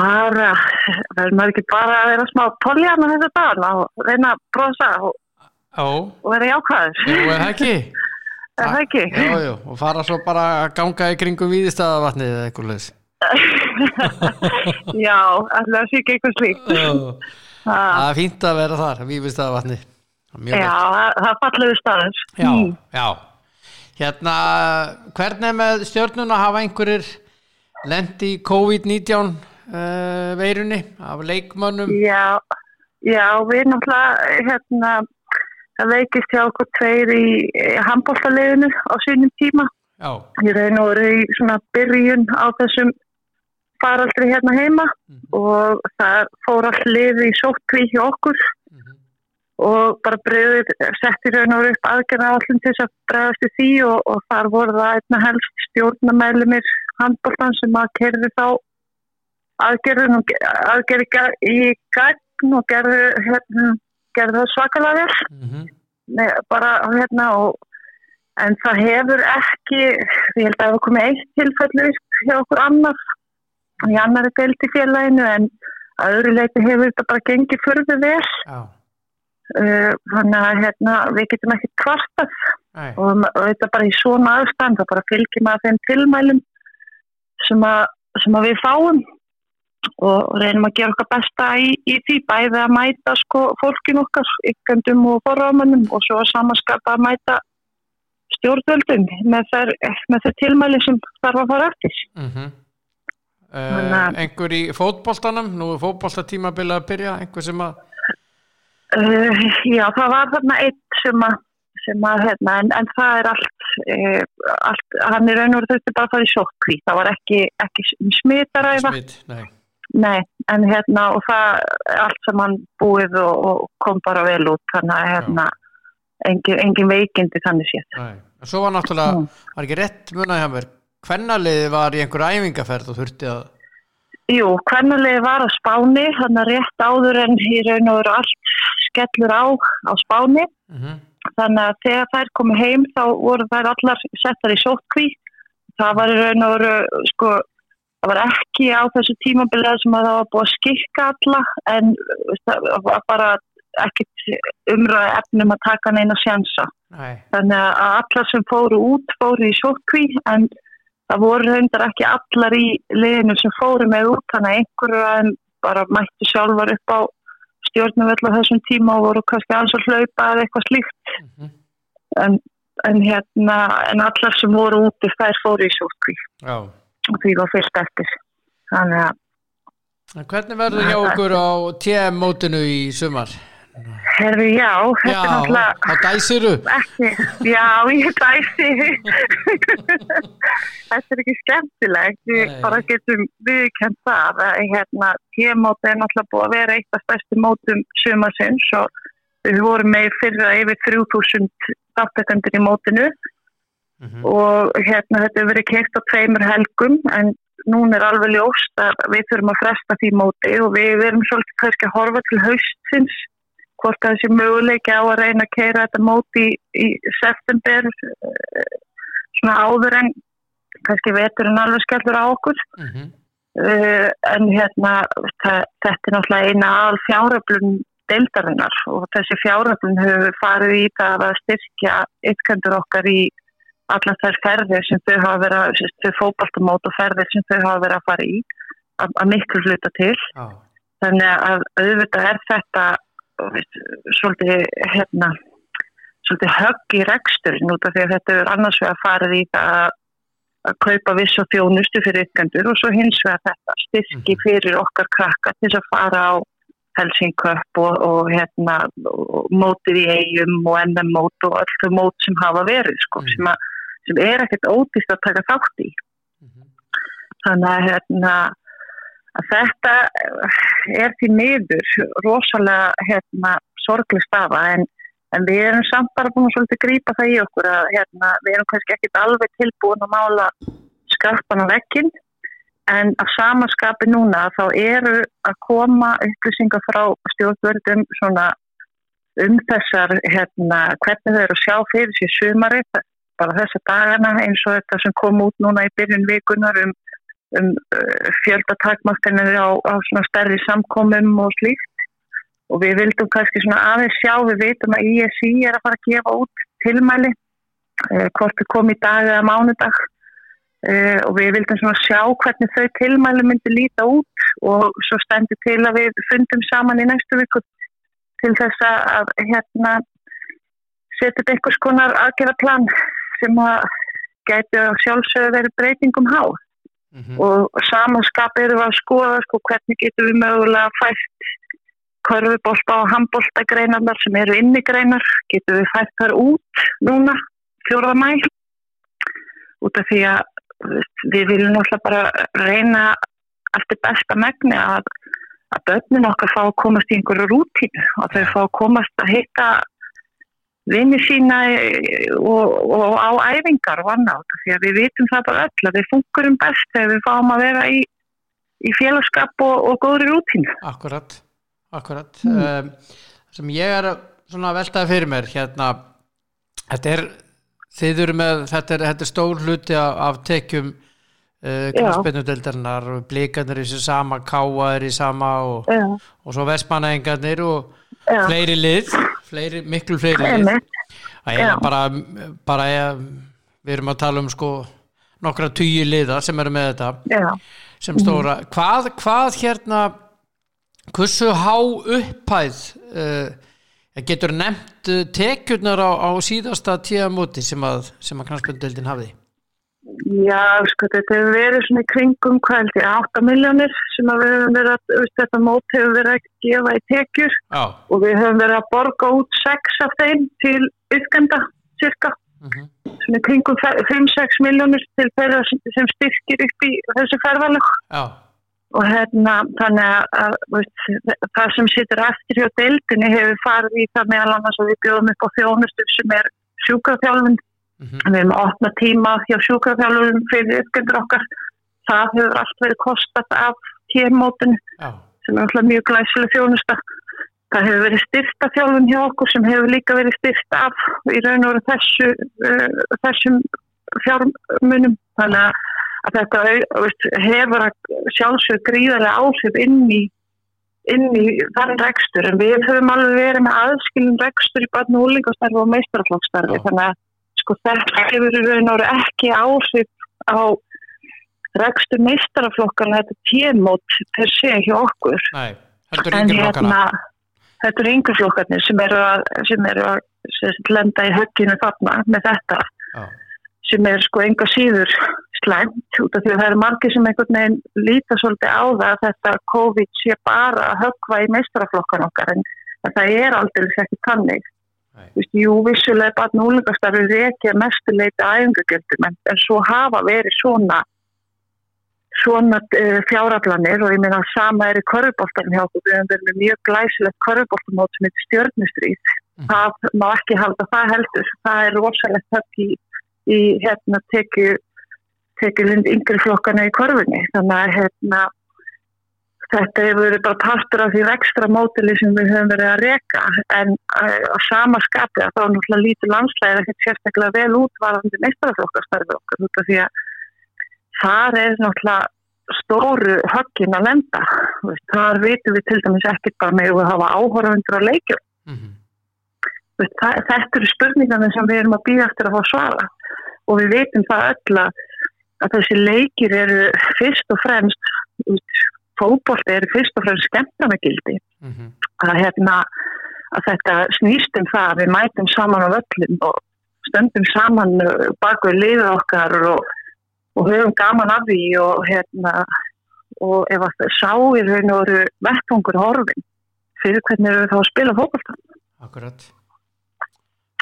Bara, verður maður ekki bara að vera smá poljan á þessu dagana og reyna að brosa og, og vera jákvæður. jú, er það ekki? Er það ekki? Jú, jú, og fara svo bara að ganga í kringum víðistæðavatnið eða eitthvað leis Já, alltaf ekki eitthvað slíkt. Það Það- er fínt að vera þar, víðistæðavatnið Mjög Já, það það er fallegu staður. já, Mm. já Hérna, hvernig er með stjórnuna hafa einhverjir lendi í COVID-19 uh, veirunni af leikmönnum? Já, já, við náttúrulega, hérna, það veikist hjá okkur tveir í, handbóltaliðinu á sínum tíma. Já, Ég reyna að vera í svona byrjun á þessum faraldri hérna heima og það fór allt liði í sótkví hjá okkur Mhm. og bara breyðið setti raun og upp aðgerða allum til þess að breyðast í því og, og þar voru það einna helst stjórnamælimir handbóltan sem að kerði þá aðgerðin aðgerði í gagn og gerði, hérna, gerði svakalega vel. Mhm, Nei, bara hérna og en það hefur ekki ég held að það hefur komið eitt tilfellu hjá okkur annar í annari deild í félaginu en að öðru leiti hefur þetta bara gengið fyrðu vel. Já, uh, þannig að hérna, við getum ekki kvartað. Og, og þetta bara í svona aðstand það bara fylgjum að þeim tilmælum sem að, sem að við fáum og reynum að gera okkar besta í, í því bæði að mæta sko fólkin okkar, ykkandum og forrámanum og svo að samanskapa að mæta stjórnvöldum með þær, þær tilmæli sem þarf að fara eftir. mhm. Þannig Uh, að- einhver í fótboltanum, nú er fótboltatímabilið að byrja, einhver sem að, Uh, já, það var þarna eitt sem að, sem að hérna, en, en það er allt, uh, allt hann er raun og veru þurfti bara að fara í sótkví, það var ekki, ekki smitaræða, smitt, nei, nei, en hérna og það allt saman búið og, og kom bara vel út, þannig að hérna, engin, engin veikindi þannig nei. En Svo var náttúrulega, Mm. var ekki rétt munaði hjá mér, hvernaliði var í einhver æfingaferð og þurfti að, Jú, hvernalegi var á Spáni, þannig að rétt áður en í raun og veru allt skellur á á Spáni, mhm, þannig að þegar þær komu heim þá voru þær allar settar í sótkví það var í raun og veru sko, það var ekki á þessu tímabilið sem að það var búið að skikka alla en það var bara ekkit umræði efnum að taka neina sjansa. Nei, þannig að allar sem fóru út fóru í sótkví en það voru reyndar ekki allar í liðinu sem fóru með út þannig að einhverju bara mættu sjálfar upp á stjórnumvöld á þessum tíma og voru kannski alls að hlaupa eða eitthvað slíkt. Mhm, en, en hérna en allar sem voru úti þær fóru í sótkví já. Því var fyrst eftir þannig að hvernig verður hjá okkur á TM-mótinu í sumar? herfi já, þetta Já, er náttúrulega á dæsiru. ekki, já, ég dæsi þetta er ekki skemmtilegt við bara getum viðkjönd það að hérna, tímóti er náttúrulega búið að vera eitt af stærstu mótum sumarsins og við vorum með fyrra yfir 3000 þáttekandir í mótinu Mhm, og hérna þetta hefur verið keitt á tveimur helgum en núna er alveg ljóst að við þurfum að fresta því móti og við, við erum svolítið kannski að horfa til haustins hvort að þessi möguleiki á að reyna að keira þetta móti í, í september eh, svona áður en kannski veturinn alveg skellur á okkur. Mhm, uh, en hérna þetta er náttúrulega eina al fjáröflun deildarinnar og þessi fjáröflun hefur farið í það að styrkja ytkendur okkar í allar þær ferðir sem þau hafa verið að, þau fótballtamót og ferðir sem þau hafa verið að fara í að, að miklu hluta til já, þannig að auðvitað er þetta veist, svolítið hérna svolítið högg í reksturinn út af því að þetta er annars vegar farið í það að að kaupa viss og þjónustu fyrir ykkandur og svo hins vegar þetta styrki Mhm. fyrir okkar krakka til að fara á Helsingköp og, og hérna og mótið í eigum og NM mót og öll þau mót sem hafa verið sko, Mhm. sem, að, sem er ekkert ódýst að taka þátt í. Mhm, þannig að, hérna, að þetta er því miður rosalega hérna, sorgleg stafa en, en við erum samt bara búin að grípa það í okkur að hérna, við erum kannski ekkit alveg tilbúin að mála skarpan á vekkin en að samanskapi núna þá eru að koma upplýsingar frá stjórnvöldum um þessar hérna, hvernig þau eru að sjá fyrir sér sumari bara þessa dagana eins og þetta sem kom út núna í byrjun vikunar um, um uh, fjöldatakmarkanir á, á svona stærri samkomum og slíkt. Og við vildum kannski svona aðeins sjá, við veitum að ISI er að fara að gefa út tilmæli uh, hvort þau kom í dag eða mánudag. Uh, og við vildum svona sjá hvernig þau tilmæli myndi líta út og svo stendur til að við fundum saman í næstu viku til þess að hérna setja upp einhvers konar aðgerðaplan sem að gæti að sjálfsögðu verið breytingum há mm -hmm. og samanskap eru að skoða sko hvernig getum við mögulega fætt körfubólta og handbólta greinarnar sem eru inni greinar getum við fætt þar út núna fjóraða mæ út af því að við viljum náttúrulega bara reyna eftir besta megni að, að börnin okkar fá að komast í einhverju rútínu og þau fá að komast að hitta vinni sína og, og á æfingar og annað því að við vitum það bara öll að við funkurum best þegar við fáum að vera í, í félagskap og, og góðri rútínu. Akkurat, akkurat. Mm. um, sem ég er svona veltaði fyrir mér hérna þetta er, þið eru með þetta er, þetta er stór hluti af, af tekjum Uh, knastbyrnudeldarinnar og blíkarnir í þessu sama káa er í sama og, og svo vestmannaengarnir og Já. fleiri lið fleiri, miklu fleiri lið. Bara, bara ég, við erum að tala um sko nokkra tugi liða sem eru með þetta. Já. sem stóra hvað, hvað hérna hversu há upphæð uh, getur nefnt uh, tekjurnar á, á síðasta tíða móti sem að, að knastbyrnudeldin hafiði Já, sko, þetta hefur verið svona í kringum kvældi 8 miljónir sem við höfum verið að, þetta mót hefur verið að gefa í tekjur Já. og við höfum verið að borga út 6 af þeim til yfgenda, cirka, uh mhm. -huh. svona í kringum 5-6 miljónir til þeirra sem styrkir upp í þessu ferðalög. Já. Og hérna, þannig að, veist, það sem sittur eftir hjá deildinni hefur farið í það meðal annars að við bjóðum upp á þjónustu sem er sjúkaþjálfund Mm -hmm. Við erum að opna tíma hjá sjúkrafjálfurum fyrir ykkurður okkar. Það hefur allt verið kostat af tímótinu oh. sem er alltaf mjög glæsileg þjónusta. Það hefur verið styrta þjálfun hjá okkur sem hefur líka verið styrta af í raun og veru þessu, uh, þessum fjármunum. Þannig að þetta veist, hefur sjálfsög gríðarlega áhrif inn í í þann rekstur en við höfum alveg verið með aðskilin rekstur í barn og úlingastarfi og meistarflokkstarfi oh. þannig að sko þetta hefur raun og ekki áhrif á rekstur meistaraflokkarna þetta tímót per sé hjá okkur. Nei, er yngir flokkana. Þetta er yngir flokkarnir sem eru að, sem eru að sem lenda í högginu þarna með þetta Já. sem er sko enga síður slæmt út af því að það eru margir sem einhvern veginn líta svolítið á það að þetta COVID sé bara að höggva í meistaraflokkan okkar en það er aldrei ekki tannig Vist, jú, vissulega bara núlingastarfið er ekki að mestuleita æfingagjöldum en, en svo hafa verið svona svona uh, fjáraflanir og ég meina að sama er í korfbóltanum hjá okkur, við hefum verið með mjög glæsilegt korfbóltamót sem heitir stjórnustrýð mm. það má ekki halda það heldur. Það er rosalegt höfk í, í hérna tekju lind yngri flokkana í korfunni þannig að hérna Þetta hefur verið bara partur af því ekstra mótili sem við höfum verið að reka en á sama skapi að þá náttúrulega lítið landslæðir ekkert sérstaklega vel útvarandi meistaraflokkastarfið okkar út af því að þar er náttúrulega stóru höggin að lenda. Þar veitum við til dæmis ekkert bara með að hafa áhörfundur á leikjum. Mm -hmm. Þetta eru spurningarnir sem við erum að býða eftir að fá svara og við veitum það öll að þessi leikir eru fyrst og fremst fókbólti er fyrst og fremst skemmtarnagildi mm -hmm. að, hérna, að þetta snýst um það við mætum saman á völlum og stöndum saman uh, bak við liða okkar og, og höfum gaman af því og hérna og ef að það sá í raun og veru vettungur horfin fyrir hvernig við þá að spila fókbólta Akkurat.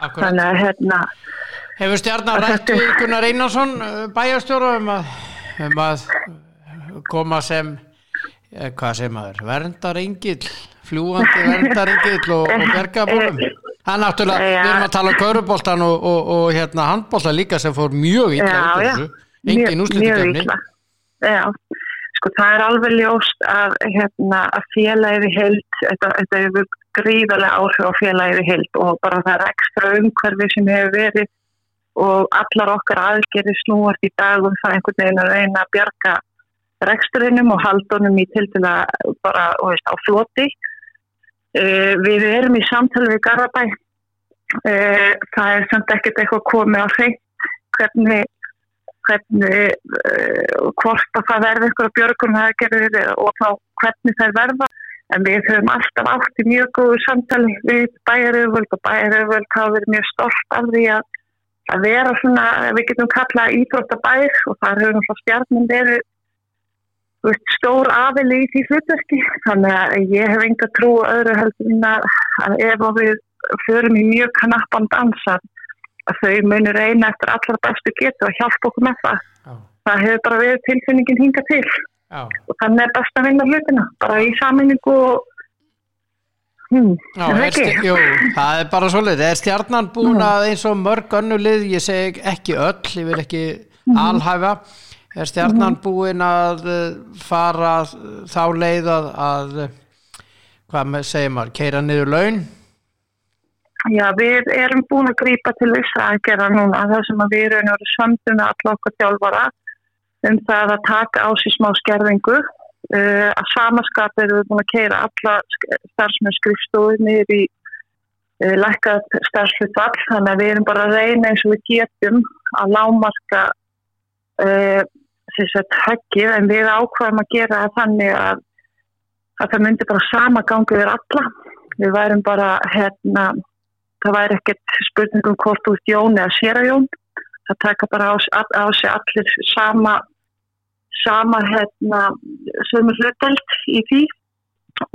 Akkurat. Þannig að hérna Hefur stjarnar rættu Gunnar Einarsson uh, bæjarstjóra um að, um að koma sem Eh, hvað segir maður, verndarengill fljúandi verndarengill og, og bergabólum það er náttúrulega, við erum að tala um kaurubóltan og, og, og hérna handbóltan líka sem fór mjög þessu. Engin úslutikefni sko það er alveg ljóst að, hérna, að félagið heilt, þetta, þetta hefur gríðarlega áhrif á félagið heilt og bara það er ekstra umhverfi sem hefur verið og allar okkar aðgerði snúast í dag og það einhvern veginn að reyna að bjarga reksturinnum og haldunum í til dæla bara veist, á floti. Uh, við erum í samtali við Garabæ. Uh, það er samt ekkert eitthvað komið á hrein hvernig, hvernig uh, hvort að það verði eitthvað björgum það gerir og þá hvernig það verða. En við höfum alltaf átt í mjög góðu samtali við bæjaröfvöld og bæjaröfvöld hafa verið mjög stolt af því að að vera svona, við getum kallað íþróttabær og það hefur náttúrulega stjarnin verið veist, stór aðili í því hlutverki. Þannig að ég hef enga trú öðru heldur en að, ef við förum í mjög knappan dansar að þau munir reyna eftir allra bestu getu að hjálpa okkur með það. Já. það hefur bara verið tilfinningin hinga til. Já, og þannig er best að vinna hlutina bara í saminningu og hmm, Já er er jú, það er bara svolítið er stjarnan búin að eins og mörg önnulið, ég segi ekki öll ég vil ekki alhæfa er stjarnan búin að uh, fara þá leið að, að uh, hvað segir maður, keira niður laun? Já, við erum búin að grípa til þess að gera núna. Það sem að við erum að svöndum með alla okkur þjálfara um það að taka á sér smá skerðingu. Uh, að samaskap erum við búin að keira alla starfsmenn skrifstofu niður í uh, lækkað starfsflutfall þannig að við erum bara að reyna eins og við getum að lámarka uh, þess að höggið en við ákvæðum að gera þannig að, að það myndi bara sama gangi við alla. Við værum bara hérna það væri ekkert spurningum hvort ert Jón eða séra Jón. Það taka bara á, á, sig allir sama sama hérna sömu hluteld í því.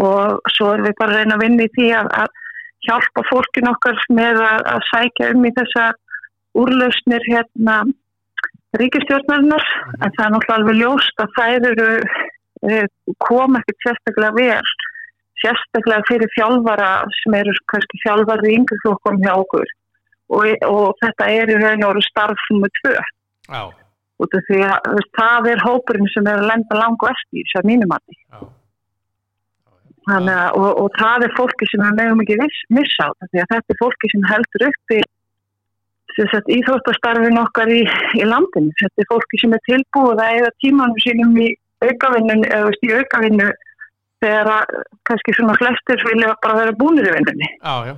Og svo erum við bara að reyna að vinna í því að, að hjálpa fólkin okkar með að, að sækja um í þessa úrlausnir hérna ríkistjórnarinnar en það er náttúrulega alveg ljóst að þær eru eh, koma ekkert sérstaklega vel sérstaklega fyrir þjálfara sem eru kannski þjálfari í yngri flokkum hjá okkur. Og, og þetta er í raun og veru starf nummer tvö. Því að þú veist, það er hópurinn sem er að lenda langu eftir í þessar mínumati já, Þannig, að- og, og það er fólki sem við meðum ekki missa á þetta því að þetta er fólki sem heldur upp í sem íþróttastarfin okkar í, í landinu. Þetta er fólki sem er tilbúið að eða tímanum sínum í aukavinnun eða í aukavinnu þegar að kannski svona flestir vilja bara vera búnir í vinnunni. Já, já.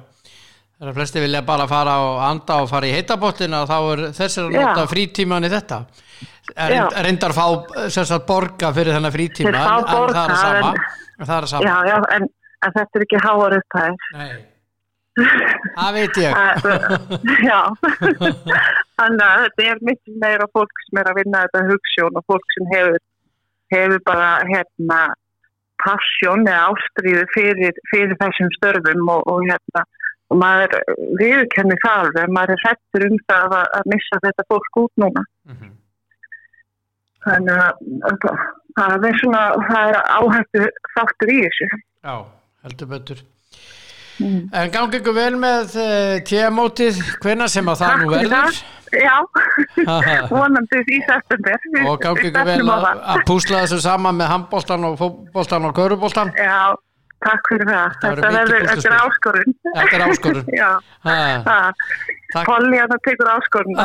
Það er flesti vilja bara fara og anda og fara í heitabottina þá er þessir að nota frítíman í þetta. Er- reyndar fá sagt borga fyrir þennan frítíma Þeir fá en, en það er sama. en- en það er sama. Já, já, en, en þetta er ekki háar upphæð Nei. Það veit ég. Já. Þannig að þetta er mikið meira fólk sem er að vinna þetta hugssjón og fólk sem hefur, hefur bara hérna passjón eða ástríðu fyrir, fyrir þessum störfum og, og hérna og maður viðkenni það alveg, maður er hættur um það að, að missa þetta fólk út núna. Mhm. þannig að að það er svona það er áhættu þáttur í þessu. Já, heldur betur mm. En gangi ykkur vel með uh, tíamótið, hvenna sem að það nú verður. Já, vonandi í september. Og gangi ykkur vel að, að púsla þessu saman með handbóltan og fótbóltan og köruboltan Já, takk fyrir það. Þetta verður þetta er áskorun. Þetta er áskorun. Já, það. Polly að það tekur áskorun.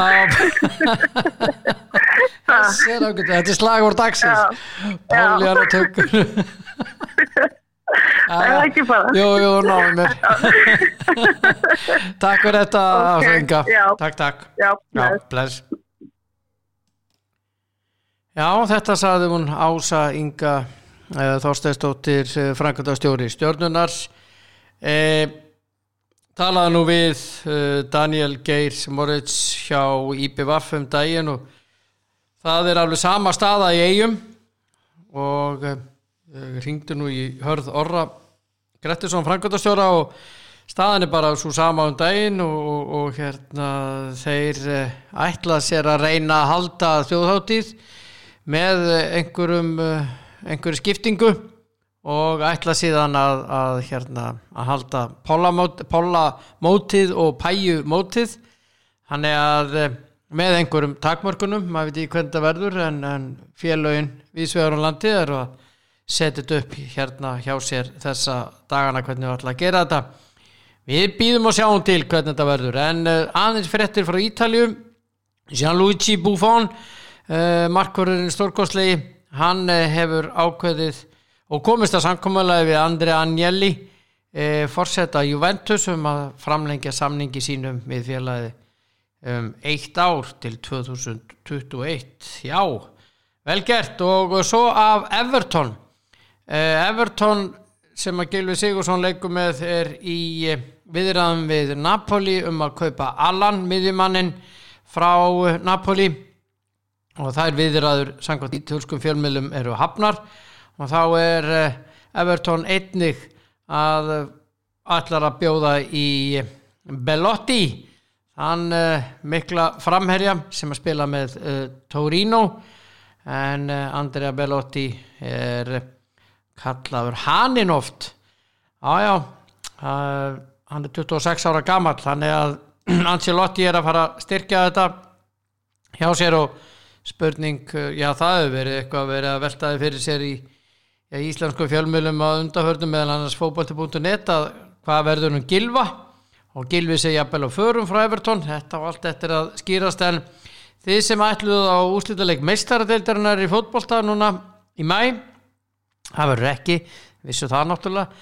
Ágætt, Þetta er slagur dagsins. Pálíana tökur Það er ekki bara. Jú, jú, náðum mér Takk fyrir þetta já. Takk, takk. Já, bless. Já, þetta saði hún Ása Inga uh, Þorsteinsdóttir uh, Frankandastjóri stjórnunar eh, talaði nú við Daniel Geir Moritz hjá IPVF um daginn og það er alveg sama staða í eigum og ringdu nú í hörð Orra Grettisson Frankandastjóra og staðan er bara svo sama um daginn og, og, og hérna þeir uh, ætla sér að reyna að halda þjóðháttíð með einhverjum uh, einhverju skiptingu og ætla síðan að, að hérna að halda pólamót, pólamótið og pæjumótið. Þannig að eh, með einhverjum takmörkunum, maður veit ekki hvernig það verður en, en félögin viðsvegar á landi er að þetta upp hérna hjá sér þessa dagana hvernig við ætla að gera þetta. Við býðum og sjáum til hvernig þetta verður. En uh, aðeins fréttir frá Ítalju Gianluigi Buffon uh, markurinn stórkostlegi hann uh, hefur ákveðið og komist að samkomulega við Andri Agnelli forsetta Juventus um að framlengja samningi sínum við félagi um eitt ár til 2021 já, vel gert. Og svo af Everton Everton sem að Gilvi Sigursson leikur með er í eh, viðræðum við Napoli um að kaupa Allan miðjumannin frá Napoli. Og þær viðræður samkvæmt í tölskum fjölmiðlum eru hafnar. Og þá er Everton einnig að allar að bjóða í Bellotti hann mikla framherja sem að spila með Torino. En Andrea Bellotti er kallaður Hanin oft ájá hann er 26 ára gammal þannig að Ancelotti er að fara að styrkja þetta hjá sér og spurning, já það hefur verið eitthvað verið að veltaði fyrir sér í já, íslensku fjölmjölum að undahörnum meðan annars fókbalti.net að hvað verður um gilva og gilvi segi jafnvel á förum frá Everton þetta og allt eftir að skýrast en þið sem ætluðu á úslítaleg meistaradeildarinnar í fótbolta núna í mæ það verður ekki, vissu það náttúrulega.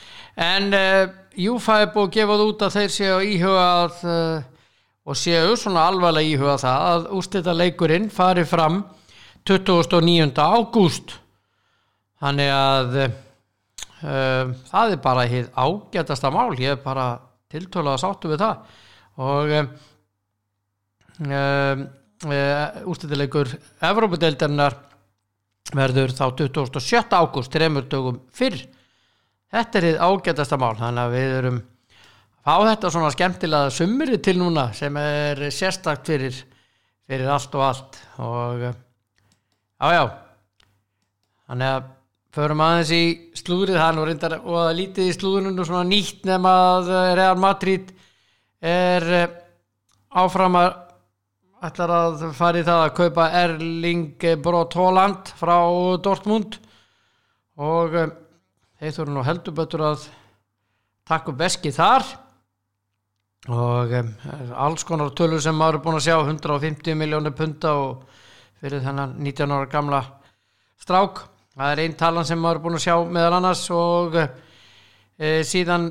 En uh, Júfa er búið að gefa það út að þeir séu íhuga að, uh, og séu svona alvarlega íhuga það að úrstætta leikurinn fari fram 29. ágúst. Þannig að uh, það er bara hitt ágætasta mál, ég er bara tiltölaða sáttu við það. Og úrstætta leikur Evrópadeildarinnar verður þá 27. ágúst tremur dögum fyrr. Þetta er þið ágætasta mál þannig að við erum fá þetta svona skemmtilega sumri til núna sem er sérstakt fyrir, fyrir allt og allt. Og jájá þannig að förum aðeins í slúrið hann og reyndar og að lítið í slúrunum og svona nýtt nema að Real Madrid er áfram að ætlar að fara í það að kaupa Erling Brot Holland frá Dortmund. Og um, þeir þurfa nú heldur betur að takka upp veski þar. Og um, alls konar tölur sem maður er búin að sjá 150 miljónir punta og fyrir þennan 19 ára gamla strák. Það er einn talan sem maður er búin að sjá meðal annars og e, síðan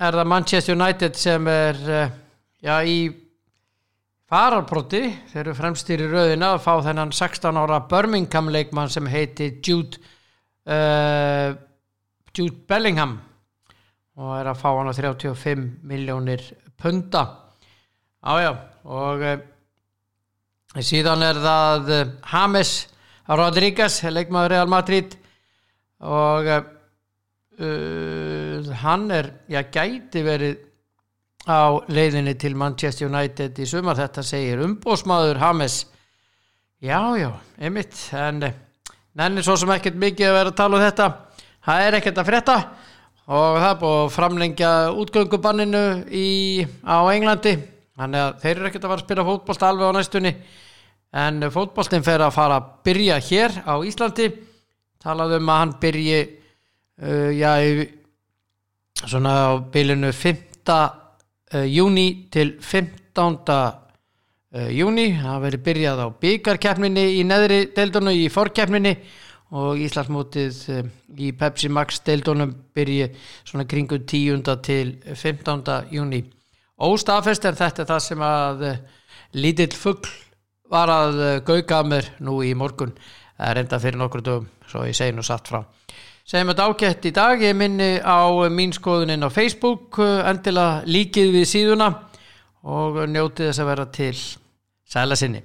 er það Manchester United sem er e, já í fararbroti, þeir eru fremstýr í rauðina að fá þennan 16 ára Birmingham leikmann sem heiti Jude uh, Jude Bellingham og er að fá hann á 35 miljónir punta. Ájá og uh, síðan er það uh, James Rodríguez leikmaður Real Madrid og hann er, já gæti verið á leiðinni til Manchester United í sumar. Þetta segir umbósmaður Hames já já, einmitt. En nennir svo sem ekkert mikið að vera að tala um þetta. Það er ekkert að frétta. Og það er búið að framlengja útgöngubanninu í, á Englandi. Þannig að þeir eru ekkert að fara að spila fótboll alveg á næstunni. En fótbollin fer að fara að byrja hér á Íslandi. Talaðum að hann byrji uh, já, svona á bylunu 5 uh, júni til 15. Uh, júni það verið byrjað á byggarkeppninni í neðri deildunum í forkeppninni og Íslandsmótið uh, í Pepsi Max deildunum byrji svona kringu 10. til 15. júni óstafest er þetta það sem að lítill fuggl var að gauga að mér nú í morgun enda fyrir nokkur dögum svo ég segi nú satt frá segjum þetta ágætt í dag, ég minni á mín skoðunin á Facebook endilega líkið við síðuna og njótið þess að vera til sæla sinni